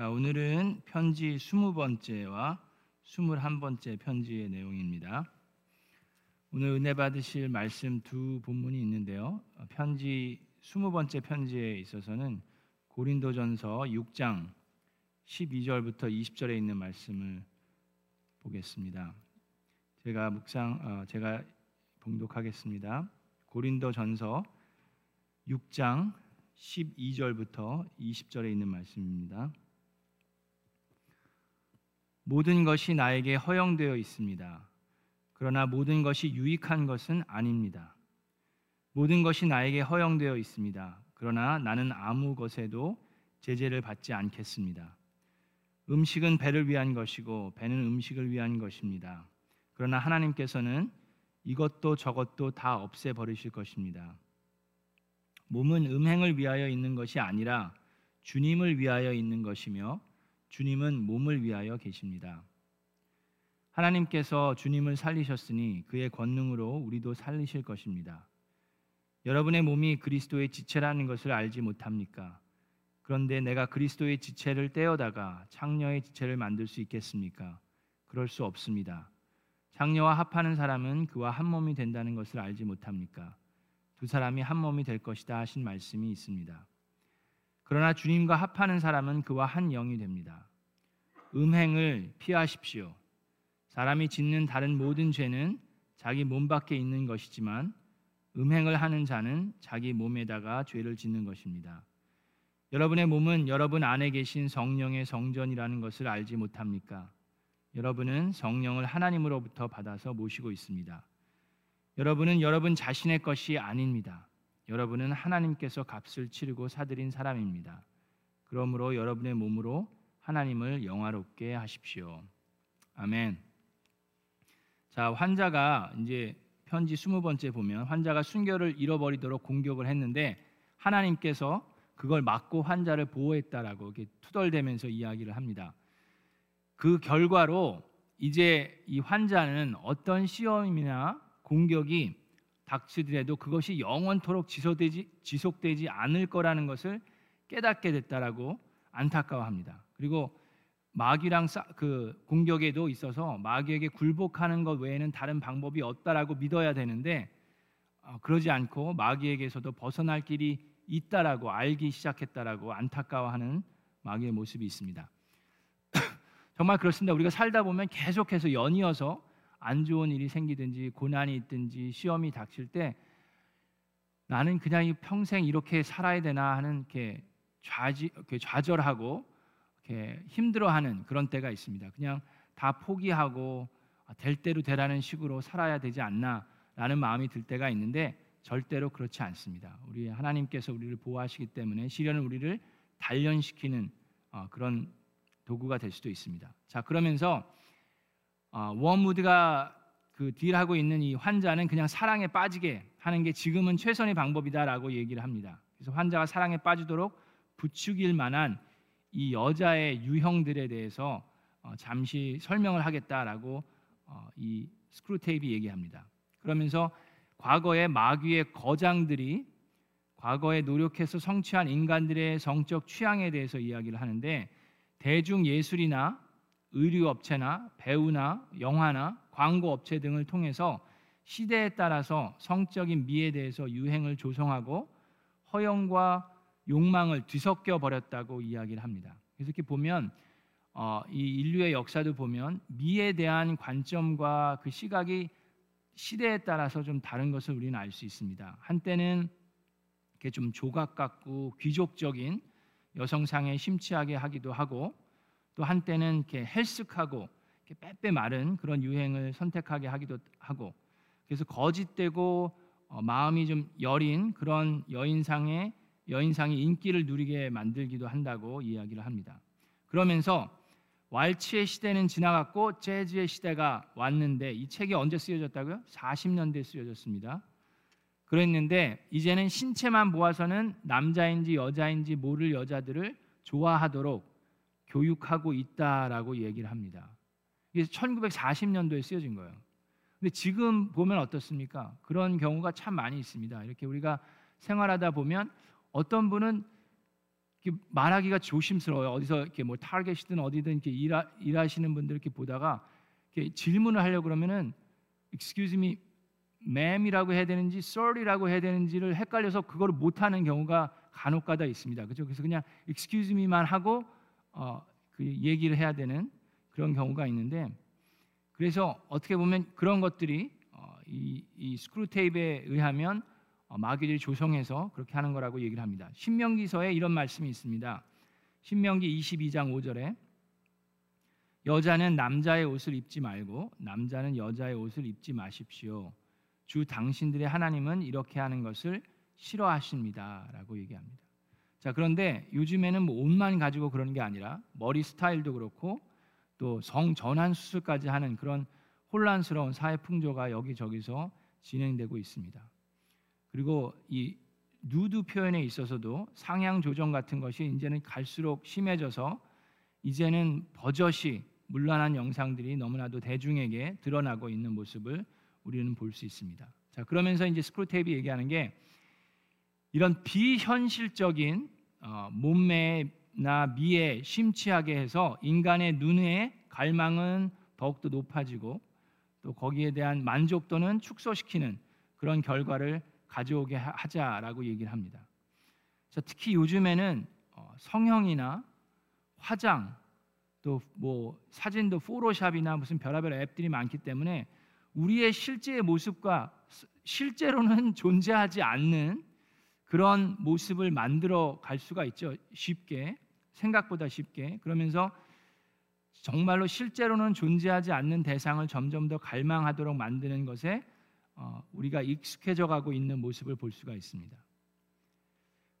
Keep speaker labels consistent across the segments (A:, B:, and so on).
A: 자, 오늘은 편지 20번째와 21번째 편지의 내용입니다. 오늘 은혜 받으실 말씀 두 본문이 있는데요. 편지 20번째 편지에 있어서는 고린도전서 6장 12절부터 20절에 있는 말씀을 보겠습니다. 제가 묵상 어, 제가 봉독하겠습니다. 고린도전서 6장 12절부터 20절에 있는 말씀입니다. 모든 것이 나에게 허용되어 있습니다. 그러나 모든 것이 유익한 것은 아닙니다. 모든 것이 나에게 허용되어 있습니다. 그러나 나는 아무 것에도 제재를 받지 않겠습니다. 음식은 배를 위한 것이고 배는 음식을 위한 것입니다. 그러나 하나님께서는 이것도 저것도 다 없애 버리실 것입니다. 몸은 음행을 위하여 있는 것이 아니라 주님을 위하여 있는 것이며 주님은 몸을 위하여 계십니다. 하나님께서 주님을 살리셨으니 그의 권능으로 우리도 살리실 것입니다. 여러분의 몸이 그리스도의 지체라는 것을 알지 못합니까? 그런데 내가 그리스도의 지체를 떼어다가 창녀의 지체를 만들 수 있겠습니까? 그럴 수 없습니다. 장녀와 합하는 사람은 그와 한 몸이 된다는 것을 알지 못합니까? 두 사람이 한 몸이 될 것이다 하신 말씀이 있습니다. 그러나 주님과 합하는 사람은 그와 한 영이 됩니다. 음행을 피하십시오. 사람이 짓는 다른 모든 죄는 자기 몸 밖에 있는 것이지만 음행을 하는 자는 자기 몸에다가 죄를 짓는 것입니다. 여러분의 몸은 여러분 안에 계신 성령의 성전이라는 것을 알지 못합니까? 여러분은 성령을 하나님으로부터 받아서 모시고 있습니다. 여러분은 여러분 자신의 것이 아닙니다. 여러분은 하나님께서 값을 치르고 사들인 사람입니다. 그러므로 여러분의 몸으로 하나님을 영화롭게 하십시오. 아멘. 자, 환자가 이제 편지 20번째 보면 환자가 순결을 잃어버리도록 공격을 했는데 하나님께서 그걸 막고 환자를 보호했다라고 이렇게 투덜대면서 이야기를 합니다. 그 결과로 이제 이 환자는 어떤 시험이나 공격이 닥치더라도 그것이 영원토록 지속되지, 지속되지 않을 거라는 것을 깨닫게 됐다라고 안타까워합니다. 그리고 마귀랑 싸, 그 공격에도 있어서 마귀에게 굴복하는 것 외에는 다른 방법이 없다라고 믿어야 되는데 어, 그러지 않고 마귀에게서도 벗어날 길이 있다라고 알기 시작했다라고 안타까워하는 마귀의 모습이 있습니다. 정말 그렇습니다. 우리가 살다 보면 계속해서 연이어서 안 좋은 일이 생기든지 고난이 있든지 시험이 닥칠 때 나는 그냥 평생 이렇게 살아야 되나 하는 이렇게 좌지, 좌절하고 이렇게 힘들어하는 그런 때가 있습니다. 그냥 다 포기하고 아, 될 대로 되라는 식으로 살아야 되지 않나라는 마음이 들 때가 있는데 절대로 그렇지 않습니다. 우리 하나님께서 우리를 보호하시기 때문에 시련은 우리를 단련시키는 어, 그런 도구가 될 수도 있습니다. 자 그러면서 어, 워무드가 그 deal하고 있는 이 환자는 그냥 사랑에 빠지게 하는 게 지금은 최선의 방법이다라고 얘기를 합니다. 그래서 환자가 사랑에 빠지도록 부추길 만한 이 여자의 유형들에 대해서 어, 잠시 설명을 하겠다라고 어, 이 스크루테이프 얘기합니다. 그러면서 과거의 마귀의 거장들이 과거에 노력해서 성취한 인간들의 성적 취향에 대해서 이야기를 하는데 대중 예술이나 의류 업체나 배우나 영화나 광고 업체 등을 통해서 시대에 따라서 성적인 미에 대해서 유행을 조성하고 허영과 욕망을 뒤섞여 버렸다고 이야기를 합니다. 그래서 이렇게 보면 어, 이 인류의 역사도 보면 미에 대한 관점과 그 시각이 시대에 따라서 좀 다른 것을 우리는 알 수 있습니다. 한때는 이렇게 좀 조각 같고 귀족적인 여성상에 심취하게 하기도 하고 또 한때는 이렇게 헬쓱하고 이렇게 빼빼 마른 그런 유행을 선택하게 하기도 하고 그래서 거짓되고 어, 마음이 좀 여린 그런 여인상의 여인상이 인기를 누리게 만들기도 한다고 이야기를 합니다. 그러면서 왈츠의 시대는 지나갔고 재즈의 시대가 왔는데 이 책이 언제 쓰여졌다고요? 40년대에 쓰여졌습니다. 그랬는데 이제는 신체만 모아서는 남자인지 여자인지 모를 여자들을 좋아하도록 교육하고 있다라고 얘기를 합니다. 이게 1940년도에 쓰여진 거예요. 근데 지금 보면 어떻습니까? 그런 경우가 참 많이 있습니다. 이렇게 우리가 생활하다 보면 어떤 분은 말하기가 조심스러워요. 어디서 이렇게 뭐 Target이든 어디든 이렇게 일하, 일하시는 분들 이렇게 보다가 이렇게 질문을 하려 고 그러면은 excuse me ma'am이라고 해야 되는지 sir이라고 해야 되는지를 헷갈려서 그거를 못 하는 경우가 간혹가다 있습니다. 그렇죠? 그래서 그냥 excuse me만 하고 어, 그 얘기를 해야 되는 그런 경우가 있는데 그래서 어떻게 보면 그런 것들이 어, 이, 이 스크루테이프에 의하면 어, 마귀들이 조성해서 그렇게 하는 거라고 얘기를 합니다. 신명기서에 이런 말씀이 있습니다. 신명기 22장 5절에 여자는 남자의 옷을 입지 말고 남자는 여자의 옷을 입지 마십시오. 주 당신들의 하나님은 이렇게 하는 것을 싫어하십니다라고 얘기합니다. 자, 그런데 요즘에는 뭐 옷만 가지고 그러는 게 아니라 머리 스타일도 그렇고 또 성 전환 수술까지 하는 그런 혼란스러운 사회 풍조가 여기저기서 진행되고 있습니다. 그리고 이 누드 표현에 있어서도 상향 조정 같은 것이 이제는 갈수록 심해져서 이제는 버젓이 문란한 영상들이 너무나도 대중에게 드러나고 있는 모습을 우리는 볼 수 있습니다. 자, 그러면서 이제 스크루테이프 얘기하는 게 이런 비현실적인 어, 몸매나 미에 심취하게 해서 인간의 눈의 갈망은 더욱더 높아지고 또 거기에 대한 만족도는 축소시키는 그런 결과를 가져오게 하자라고 얘기를 합니다. 자, 특히 요즘에는 어, 성형이나 화장 또 뭐 사진도 포토샵이나 무슨 별의별 앱들이 많기 때문에 우리의 실제의 모습과 실제로는 존재하지 않는 그런 모습을 만들어 갈 수가 있죠. 쉽게 생각보다 쉽게 그러면서 정말로 실제로는 존재하지 않는 대상을 점점 더 갈망하도록 만드는 것에 어, 우리가 익숙해져 가고 있는 모습을 볼 수가 있습니다.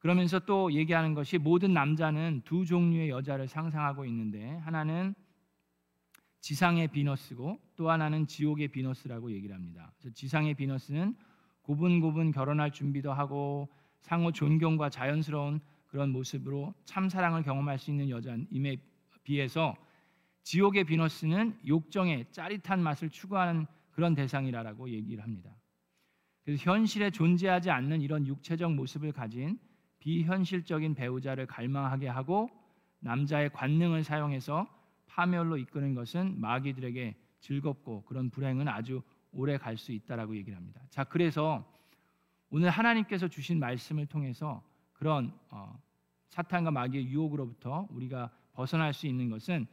A: 그러면서 또 얘기하는 것이 모든 남자는 두 종류의 여자를 상상하고 있는데 하나는 지상의 비너스고 또 하나는 지옥의 비너스라고 얘기를 합니다. 지상의 비너스는 고분고분 결혼할 준비도 하고 상호 존경과 자연스러운 그런 모습으로 참 사랑을 경험할 수 있는 여자임에 비해서 지옥의 비너스는 욕정의 짜릿한 맛을 추구하는 그런 대상이라고 얘기를 합니다. 그래서 현실에 존재하지 않는 이런 육체적 모습을 가진 비현실적인 배우자를 갈망하게 하고 남자의 관능을 사용해서 파멸로 이끄는 것은 마귀들에게 즐겁고 그런 불행은 아주 오래 갈 수 있다라고 얘기를 합니다. 자, 그래서 오늘 하나님께서 주신 말씀을 통해서 그런 어, 사탄과 마귀의 유혹으로부터 우리가 벗어날 수 있는 것은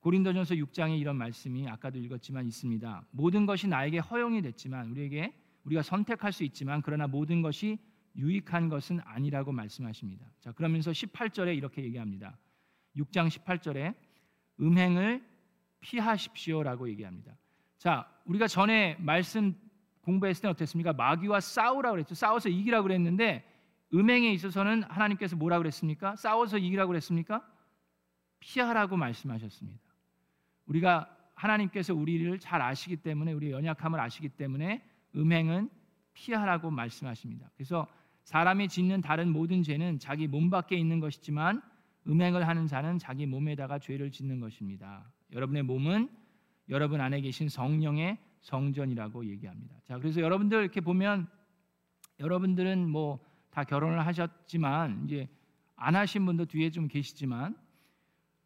A: 고린도전서 6장에 이런 말씀이 아까도 읽었지만 있습니다. 모든 것이 나에게 허용이 됐지만 우리에게 우리가 선택할 수 있지만 그러나 모든 것이 유익한 것은 아니라고 말씀하십니다. 자, 그러면서 18절에 이렇게 얘기합니다. 6장 18절에 음행을 피하십시오라고 얘기합니다. 자, 우리가 전에 말씀 공부했을 때 어땠습니까? 마귀와 싸우라고 그랬죠. 싸워서 이기라고 그랬는데 음행에 있어서는 하나님께서 뭐라 그랬습니까? 싸워서 이기라고 그랬습니까? 피하라고 말씀하셨습니다. 우리가 하나님께서 우리를 잘 아시기 때문에 우리의 연약함을 아시기 때문에 음행은 피하라고 말씀하십니다. 그래서 사람이 짓는 다른 모든 죄는 자기 몸 밖에 있는 것이지만 음행을 하는 자는 자기 몸에다가 죄를 짓는 것입니다. 여러분의 몸은 여러분 안에 계신 성령의 성전이라고 얘기합니다. 자, 그래서 여러분들 이렇게 보면 여러분들은 뭐 다 결혼을 하셨지만 이제 안 하신 분도 뒤에 좀 계시지만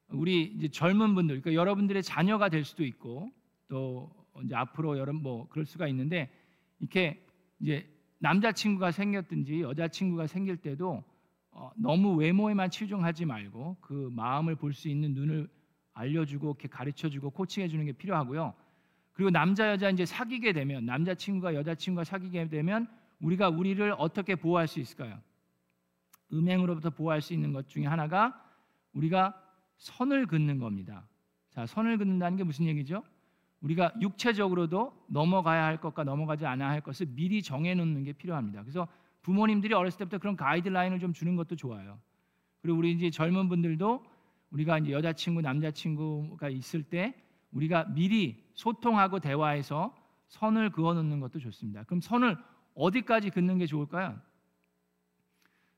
A: 우리 이제 젊은 분들, 그러니까 여러분들의 자녀가 될 수도 있고 또 이제 앞으로 여러분 뭐 그럴 수가 있는데 이렇게 이제 남자 친구가 생겼든지 여자 친구가 생길 때도 어, 너무 외모에만 치중하지 말고 그 마음을 볼 수 있는 눈을 알려주고 이렇게 가르쳐주고 코칭해주는 게 필요하고요. 그리고 남자 여자 이제 사귀게 되면 남자 친구가 여자 친구가 사귀게 되면 우리가 우리를 어떻게 보호할 수 있을까요? 음행으로부터 보호할 수 있는 것 중에 하나가 우리가 선을 긋는 겁니다. 자, 선을 긋는다는 게 무슨 얘기죠? 우리가 육체적으로도 넘어가야 할 것과 넘어가지 않아야 할 것을 미리 정해 놓는 게 필요합니다. 그래서 부모님들이 어렸을 때부터 그런 가이드라인을 좀 주는 것도 좋아요. 그리고 우리 이제 젊은 분들도 우리가 이제 여자친구, 남자친구가 있을 때 우리가 미리 소통하고 대화해서 선을 그어 놓는 것도 좋습니다. 그럼 선을 어디까지 긋는 게 좋을까요?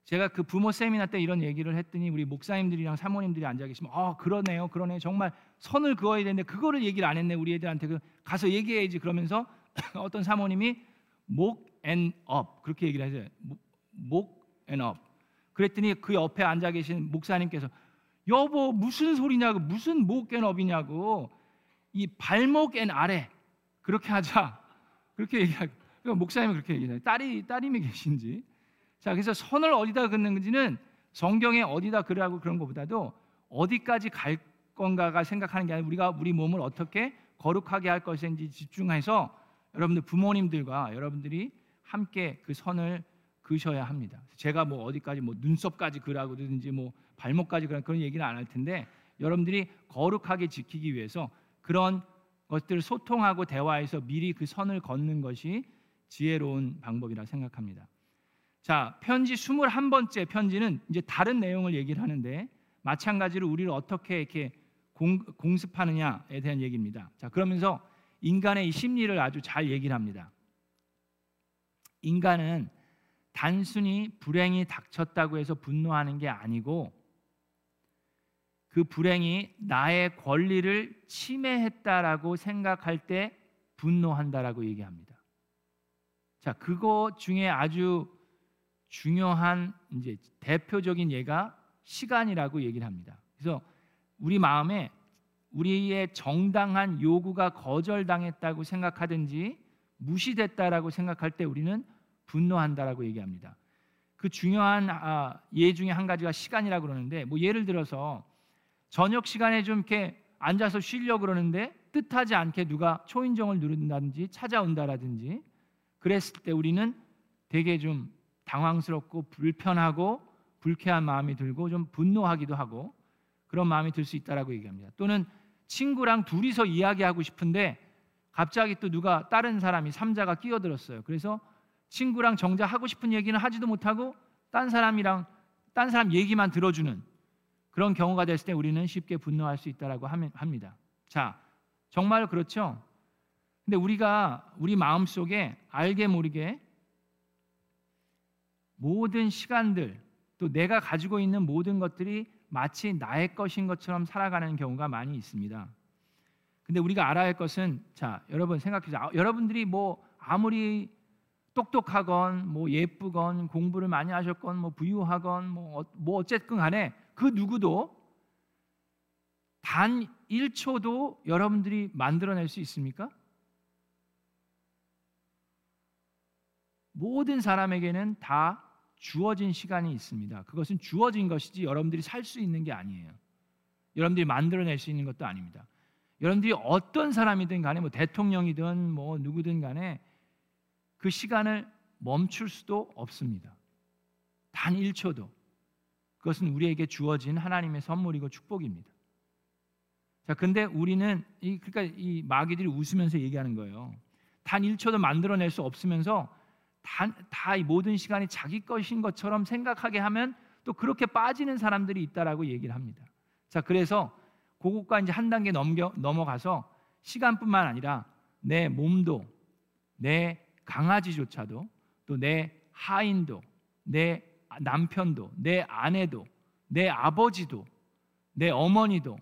A: 제가 그 부모 세미나 때 이런 얘기를 했더니 우리 목사님들이랑 사모님들이 앉아 계시면 아 그러네요 그러네 정말 선을 그어야 되는데 그거를 얘기를 안 했네 우리 애들한테. 그 가서 얘기해야지. 그러면서 어떤 사모님이 목 앤업 그렇게 얘기를 하세요 목 앤업 그랬더니 그 옆에 앉아 계신 목사님께서 여보 무슨 소리냐고 무슨 목앤업이냐고 이 발목엔 아래 그렇게 하자 그렇게 얘기하고 그러니까 목사님이 그렇게 얘기해요. 딸이 따님이 계신지 자 그래서 선을 어디다 긋는지는 성경에 어디다 그라고 그런 것보다도 어디까지 갈 건가가 생각하는 게 아니라 우리가 우리 몸을 어떻게 거룩하게 할 것인지 집중해서 여러분들 부모님들과 여러분들이 함께 그 선을 그셔야 합니다. 제가 뭐 어디까지 뭐 눈썹까지 그라고든지 뭐 발목까지 그런 그런 얘기는 안 할 텐데 여러분들이 거룩하게 지키기 위해서 그런 것들을 소통하고 대화해서 미리 그 선을 걷는 것이 지혜로운 방법이라 생각합니다. 자, 편지 21번째 편지는 이제 다른 내용을 얘기를 하는데 마찬가지로 우리를 어떻게 이렇게 공, 공습하느냐에 대한 얘기입니다. 자, 그러면서 인간의 이 심리를 아주 잘 얘기를 합니다. 인간은 단순히 불행이 닥쳤다고 해서 분노하는 게 아니고 그 불행이 나의 권리를 침해했다라고 생각할 때 분노한다라고 얘기합니다. 자, 그거 중에 아주 중요한 이제 대표적인 예가 시간이라고 얘기를 합니다. 그래서 우리 마음에 우리의 정당한 요구가 거절당했다고 생각하든지 무시됐다라고 생각할 때 우리는 분노한다라고 얘기합니다. 그 중요한 아, 예 중에 한 가지가 시간이라고 그러는데 뭐 예를 들어서 저녁 시간에 좀 이렇게 앉아서 쉬려 그러는데 뜻하지 않게 누가 초인종을 누른다든지 찾아온다라든지 그랬을 때 우리는 되게 좀 당황스럽고 불편하고 불쾌한 마음이 들고 좀 분노하기도 하고 그런 마음이 들 수 있다라고 얘기합니다. 또는 친구랑 둘이서 이야기하고 싶은데 갑자기 또 누가 다른 사람이 삼자가 끼어들었어요. 그래서 친구랑 정작 하고 싶은 얘기는 하지도 못하고 딴 사람이랑 딴 사람 얘기만 들어주는 그런 경우가 됐을 때 우리는 쉽게 분노할 수 있다라고 합니다. 자, 정말 그렇죠. 근데 우리가 우리 마음 속에 알게 모르게 모든 시간들 또 내가 가지고 있는 모든 것들이 마치 나의 것인 것처럼 살아가는 경우가 많이 있습니다. 근데 우리가 알아야 할 것은 자, 여러분 생각해 보세요. 아, 여러분들이 뭐 아무리 똑똑하건 뭐 예쁘건 공부를 많이 하셨건 뭐 부유하건 뭐, 어, 뭐 어쨌든 간에 그 누구도 단 1초도 여러분들이 만들어낼 수 있습니까? 모든 사람에게는 다 주어진 시간이 있습니다. 그것은 주어진 것이지 여러분들이 살 수 있는 게 아니에요. 여러분들이 만들어낼 수 있는 것도 아닙니다. 여러분들이 어떤 사람이든 간에 뭐 대통령이든 뭐 누구든 간에 그 시간을 멈출 수도 없습니다. 단 1초도. 그것은 우리에게 주어진 하나님의 선물이고 축복입니다. 자, 근데 우리는 이 그러니까 이 마귀들이 웃으면서 얘기하는 거예요. 단 1초도 만들어낼 수 없으면서 다이 모든 시간이 자기 것인 것처럼 생각하게 하면 또 그렇게 빠지는 사람들이 있다라고 얘기를 합니다. 자, 그래서 그것과 이제 한 단계 넘겨 넘어가서 시간뿐만 아니라 내 몸도 내 강아지조차도 또 내 하인도 내 남편도 내 아내도 내 아버지도 내 어머니도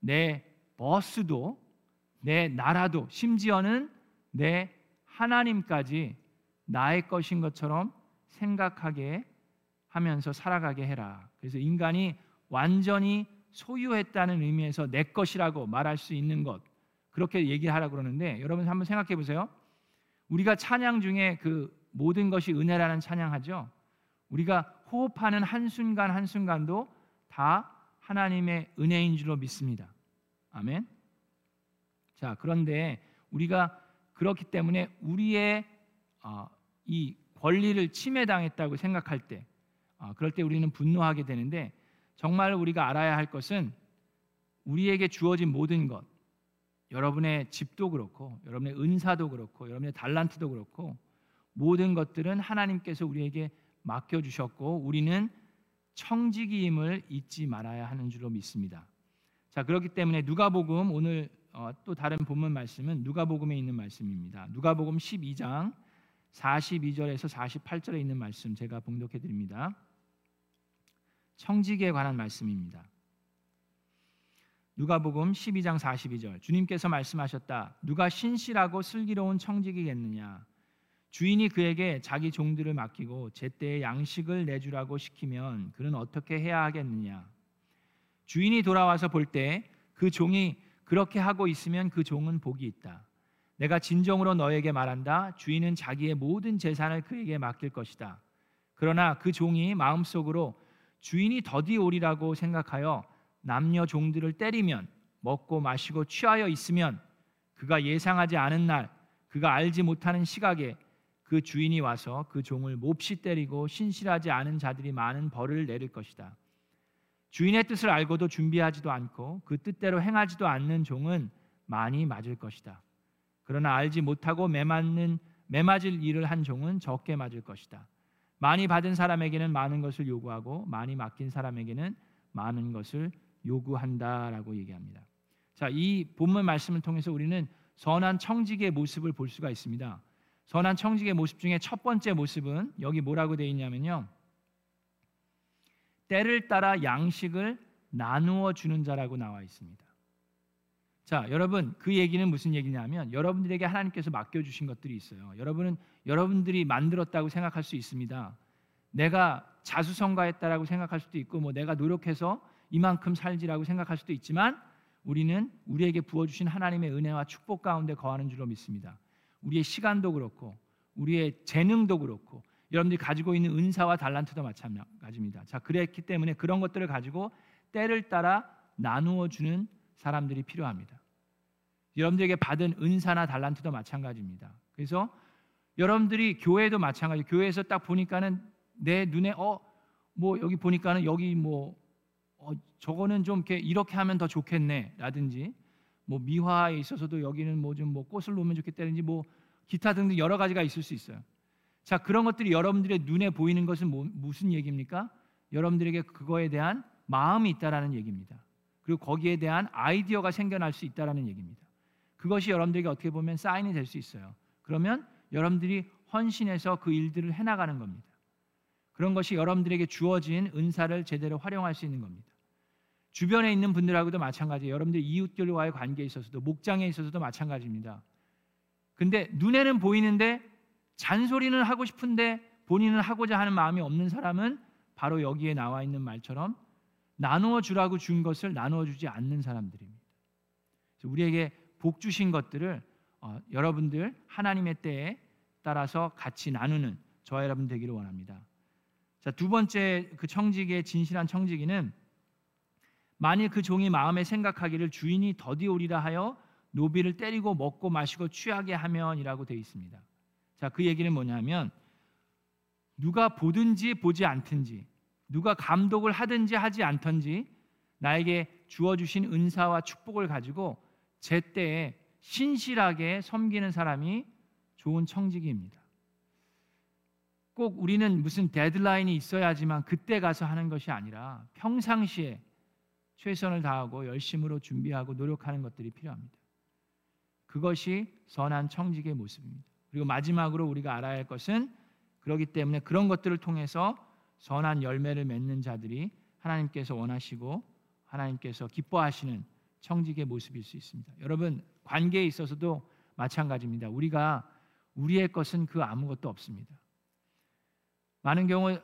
A: 내 버스도 내 나라도 심지어는 내 하나님까지 나의 것인 것처럼 생각하게 하면서 살아가게 해라. 그래서 인간이 완전히 소유했다는 의미에서 내 것이라고 말할 수 있는 것 그렇게 얘기하라 그러는데 여러분 한번 생각해 보세요. 우리가 찬양 중에 그 모든 것이 은혜라는 찬양하죠. 우리가 호흡하는 한순간 한순간도 다 하나님의 은혜인 줄로 믿습니다. 아멘. 자, 그런데 우리가 그렇기 때문에 우리의 어, 이 권리를 침해당했다고 생각할 때, 어, 그럴 때 우리는 분노하게 되는데 정말 우리가 알아야 할 것은 우리에게 주어진 모든 것, 여러분의 집도 그렇고, 여러분의 은사도 그렇고, 여러분의 달란트도 그렇고, 모든 것들은 하나님께서 우리에게 맡겨 주셨고, 우리는 청지기임을 잊지 말아야 하는 줄로 믿습니다. 자, 그렇기 때문에 누가복음 오늘 어, 또 다른 본문 말씀은 누가복음에 있는 말씀입니다. 누가복음 12장 42절에서 48절에 있는 말씀 제가 봉독해 드립니다. 청지기에 관한 말씀입니다. 누가복음 12장 42절 주님께서 말씀하셨다. 누가 신실하고 슬기로운 청지기겠느냐? 주인이 그에게 자기 종들을 맡기고 제때에 양식을 내주라고 시키면 그는 어떻게 해야 하겠느냐? 주인이 돌아와서 볼 때 그 종이 그렇게 하고 있으면 그 종은 복이 있다. 내가 진정으로 너에게 말한다. 주인은 자기의 모든 재산을 그에게 맡길 것이다. 그러나 그 종이 마음속으로 주인이 더디 오리라고 생각하여 남녀 종들을 때리면 먹고 마시고 취하여 있으면 그가 예상하지 않은 날 그가 알지 못하는 시각에 그 주인이 와서 그 종을 몹시 때리고 신실하지 않은 자들이 많은 벌을 내릴 것이다. 주인의 뜻을 알고도 준비하지도 않고 그 뜻대로 행하지도 않는 종은 많이 맞을 것이다. 그러나 알지 못하고 매맞는 매맞을 일을 한 종은 적게 맞을 것이다. 많이 받은 사람에게는 많은 것을 요구하고 많이 맡긴 사람에게는 많은 것을 요구한다라고 얘기합니다. 자, 이 본문 말씀을 통해서 우리는 선한 청직의 모습을 볼 수가 있습니다. 선한 청직의 모습 중에 첫 번째 모습은 여기 뭐라고 되어 있냐면요. 때를 따라 양식을 나누어 주는 자라고 나와 있습니다. 자, 여러분 그 얘기는 무슨 얘기냐면 여러분들에게 하나님께서 맡겨 주신 것들이 있어요. 여러분은 여러분들이 만들었다고 생각할 수 있습니다. 내가 자수성가했다라고 생각할 수도 있고 뭐 내가 노력해서 이만큼 살지라고 생각할 수도 있지만 우리는 우리에게 부어 주신 하나님의 은혜와 축복 가운데 거하는 줄로 믿습니다. 우리의 시간도 그렇고 우리의 재능도 그렇고 여러분들이 가지고 있는 은사와 달란트도 마찬가지입니다. 자, 그랬기 때문에 그런 것들을 가지고 때를 따라 나누어 주는 사람들이 필요합니다. 여러분들에게 받은 은사나 달란트도 마찬가지입니다. 그래서 여러분들이 교회도 마찬가지. 교회에서 딱 보니까는 내 눈에 어 뭐 여기 보니까는 여기 뭐 어, 저거는 좀 이렇게 하면 더 좋겠네라든지 뭐 미화에 있어서도 여기는 뭐좀뭐 꽃을 놓으면 좋겠다든지 뭐 기타 등등 여러 가지가 있을 수 있어요. 자 그런 것들이 여러분들의 눈에 보이는 것은 뭐, 무슨 얘기입니까? 여러분들에게 그거에 대한 마음이 있다라는 얘기입니다. 그리고 거기에 대한 아이디어가 생겨날 수 있다라는 얘기입니다. 그것이 여러분들에게 어떻게 보면 사인이 될 수 있어요. 그러면 여러분들이 헌신해서 그 일들을 해나가는 겁니다. 그런 것이 여러분들에게 주어진 은사를 제대로 활용할 수 있는 겁니다. 주변에 있는 분들하고도 마찬가지예요. 여러분들 이웃들과의 관계에 있어서도 목장에 있어서도 마찬가지입니다. 근데 눈에는 보이는데 잔소리는 하고 싶은데 본인은 하고자 하는 마음이 없는 사람은 바로 여기에 나와 있는 말처럼 나누어 주라고 준 것을 나누어 주지 않는 사람들입니다. 우리에게 복 주신 것들을 어, 여러분들 하나님의 때에 따라서 같이 나누는 저와 여러분 되기를 원합니다. 자, 두 번째 그 청지기의 진실한 청지기는 만일 그 종이 마음에 생각하기를 주인이 더디오리라 하여 노비를 때리고 먹고 마시고 취하게 하면이라고 되어 있습니다. 자, 그 얘기는 뭐냐면 누가 보든지 보지 않든지 누가 감독을 하든지 하지 않든지 나에게 주어 주신 은사와 축복을 가지고 제 때에 신실하게 섬기는 사람이 좋은 청지기입니다. 꼭 우리는 무슨 데드라인이 있어야지만 그때 가서 하는 것이 아니라 평상시에 최선을 다하고 열심으로 준비하고 노력하는 것들이 필요합니다. 그것이 선한 청직의 모습입니다. 그리고 마지막으로 우리가 알아야 할 것은 그러기 때문에 그런 것들을 통해서 선한 열매를 맺는 자들이 하나님께서 원하시고 하나님께서 기뻐하시는 청직의 모습일 수 있습니다. 여러분 관계에 있어서도 마찬가지입니다. 우리가 우리의 것은 그 아무것도 없습니다. 많은 경우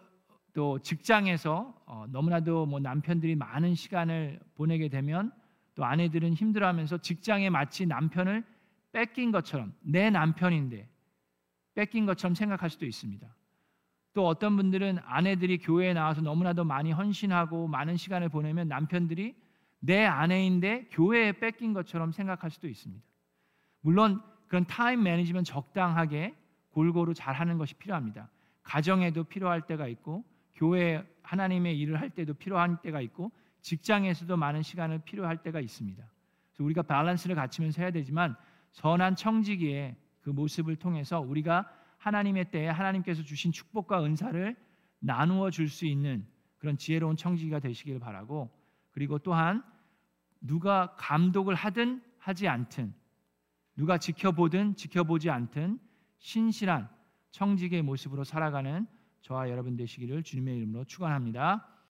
A: 또 직장에서 어, 너무나도 뭐 남편들이 많은 시간을 보내게 되면 또 아내들은 힘들어하면서 직장에 마치 남편을 뺏긴 것처럼 내 남편인데 뺏긴 것처럼 생각할 수도 있습니다. 또 어떤 분들은 아내들이 교회에 나와서 너무나도 많이 헌신하고 많은 시간을 보내면 남편들이 내 아내인데 교회에 뺏긴 것처럼 생각할 수도 있습니다. 물론 그런 time management 적당하게 골고루 잘 하는 것이 필요합니다. 가정에도 필요할 때가 있고 교회 하나님의 일을 할 때도 필요한 때가 있고 직장에서도 많은 시간을 필요할 때가 있습니다. 그래서 우리가 밸런스를 갖추면서 해야 되지만 선한 청지기의 그 모습을 통해서 우리가 하나님의 때에 하나님께서 주신 축복과 은사를 나누어 줄 수 있는 그런 지혜로운 청지기가 되시길 바라고 그리고 또한 누가 감독을 하든 하지 않든 누가 지켜보든 지켜보지 않든 신실한 청지기의 모습으로 살아가는 저와 여러분 되시기를 주님의 이름으로 축원합니다.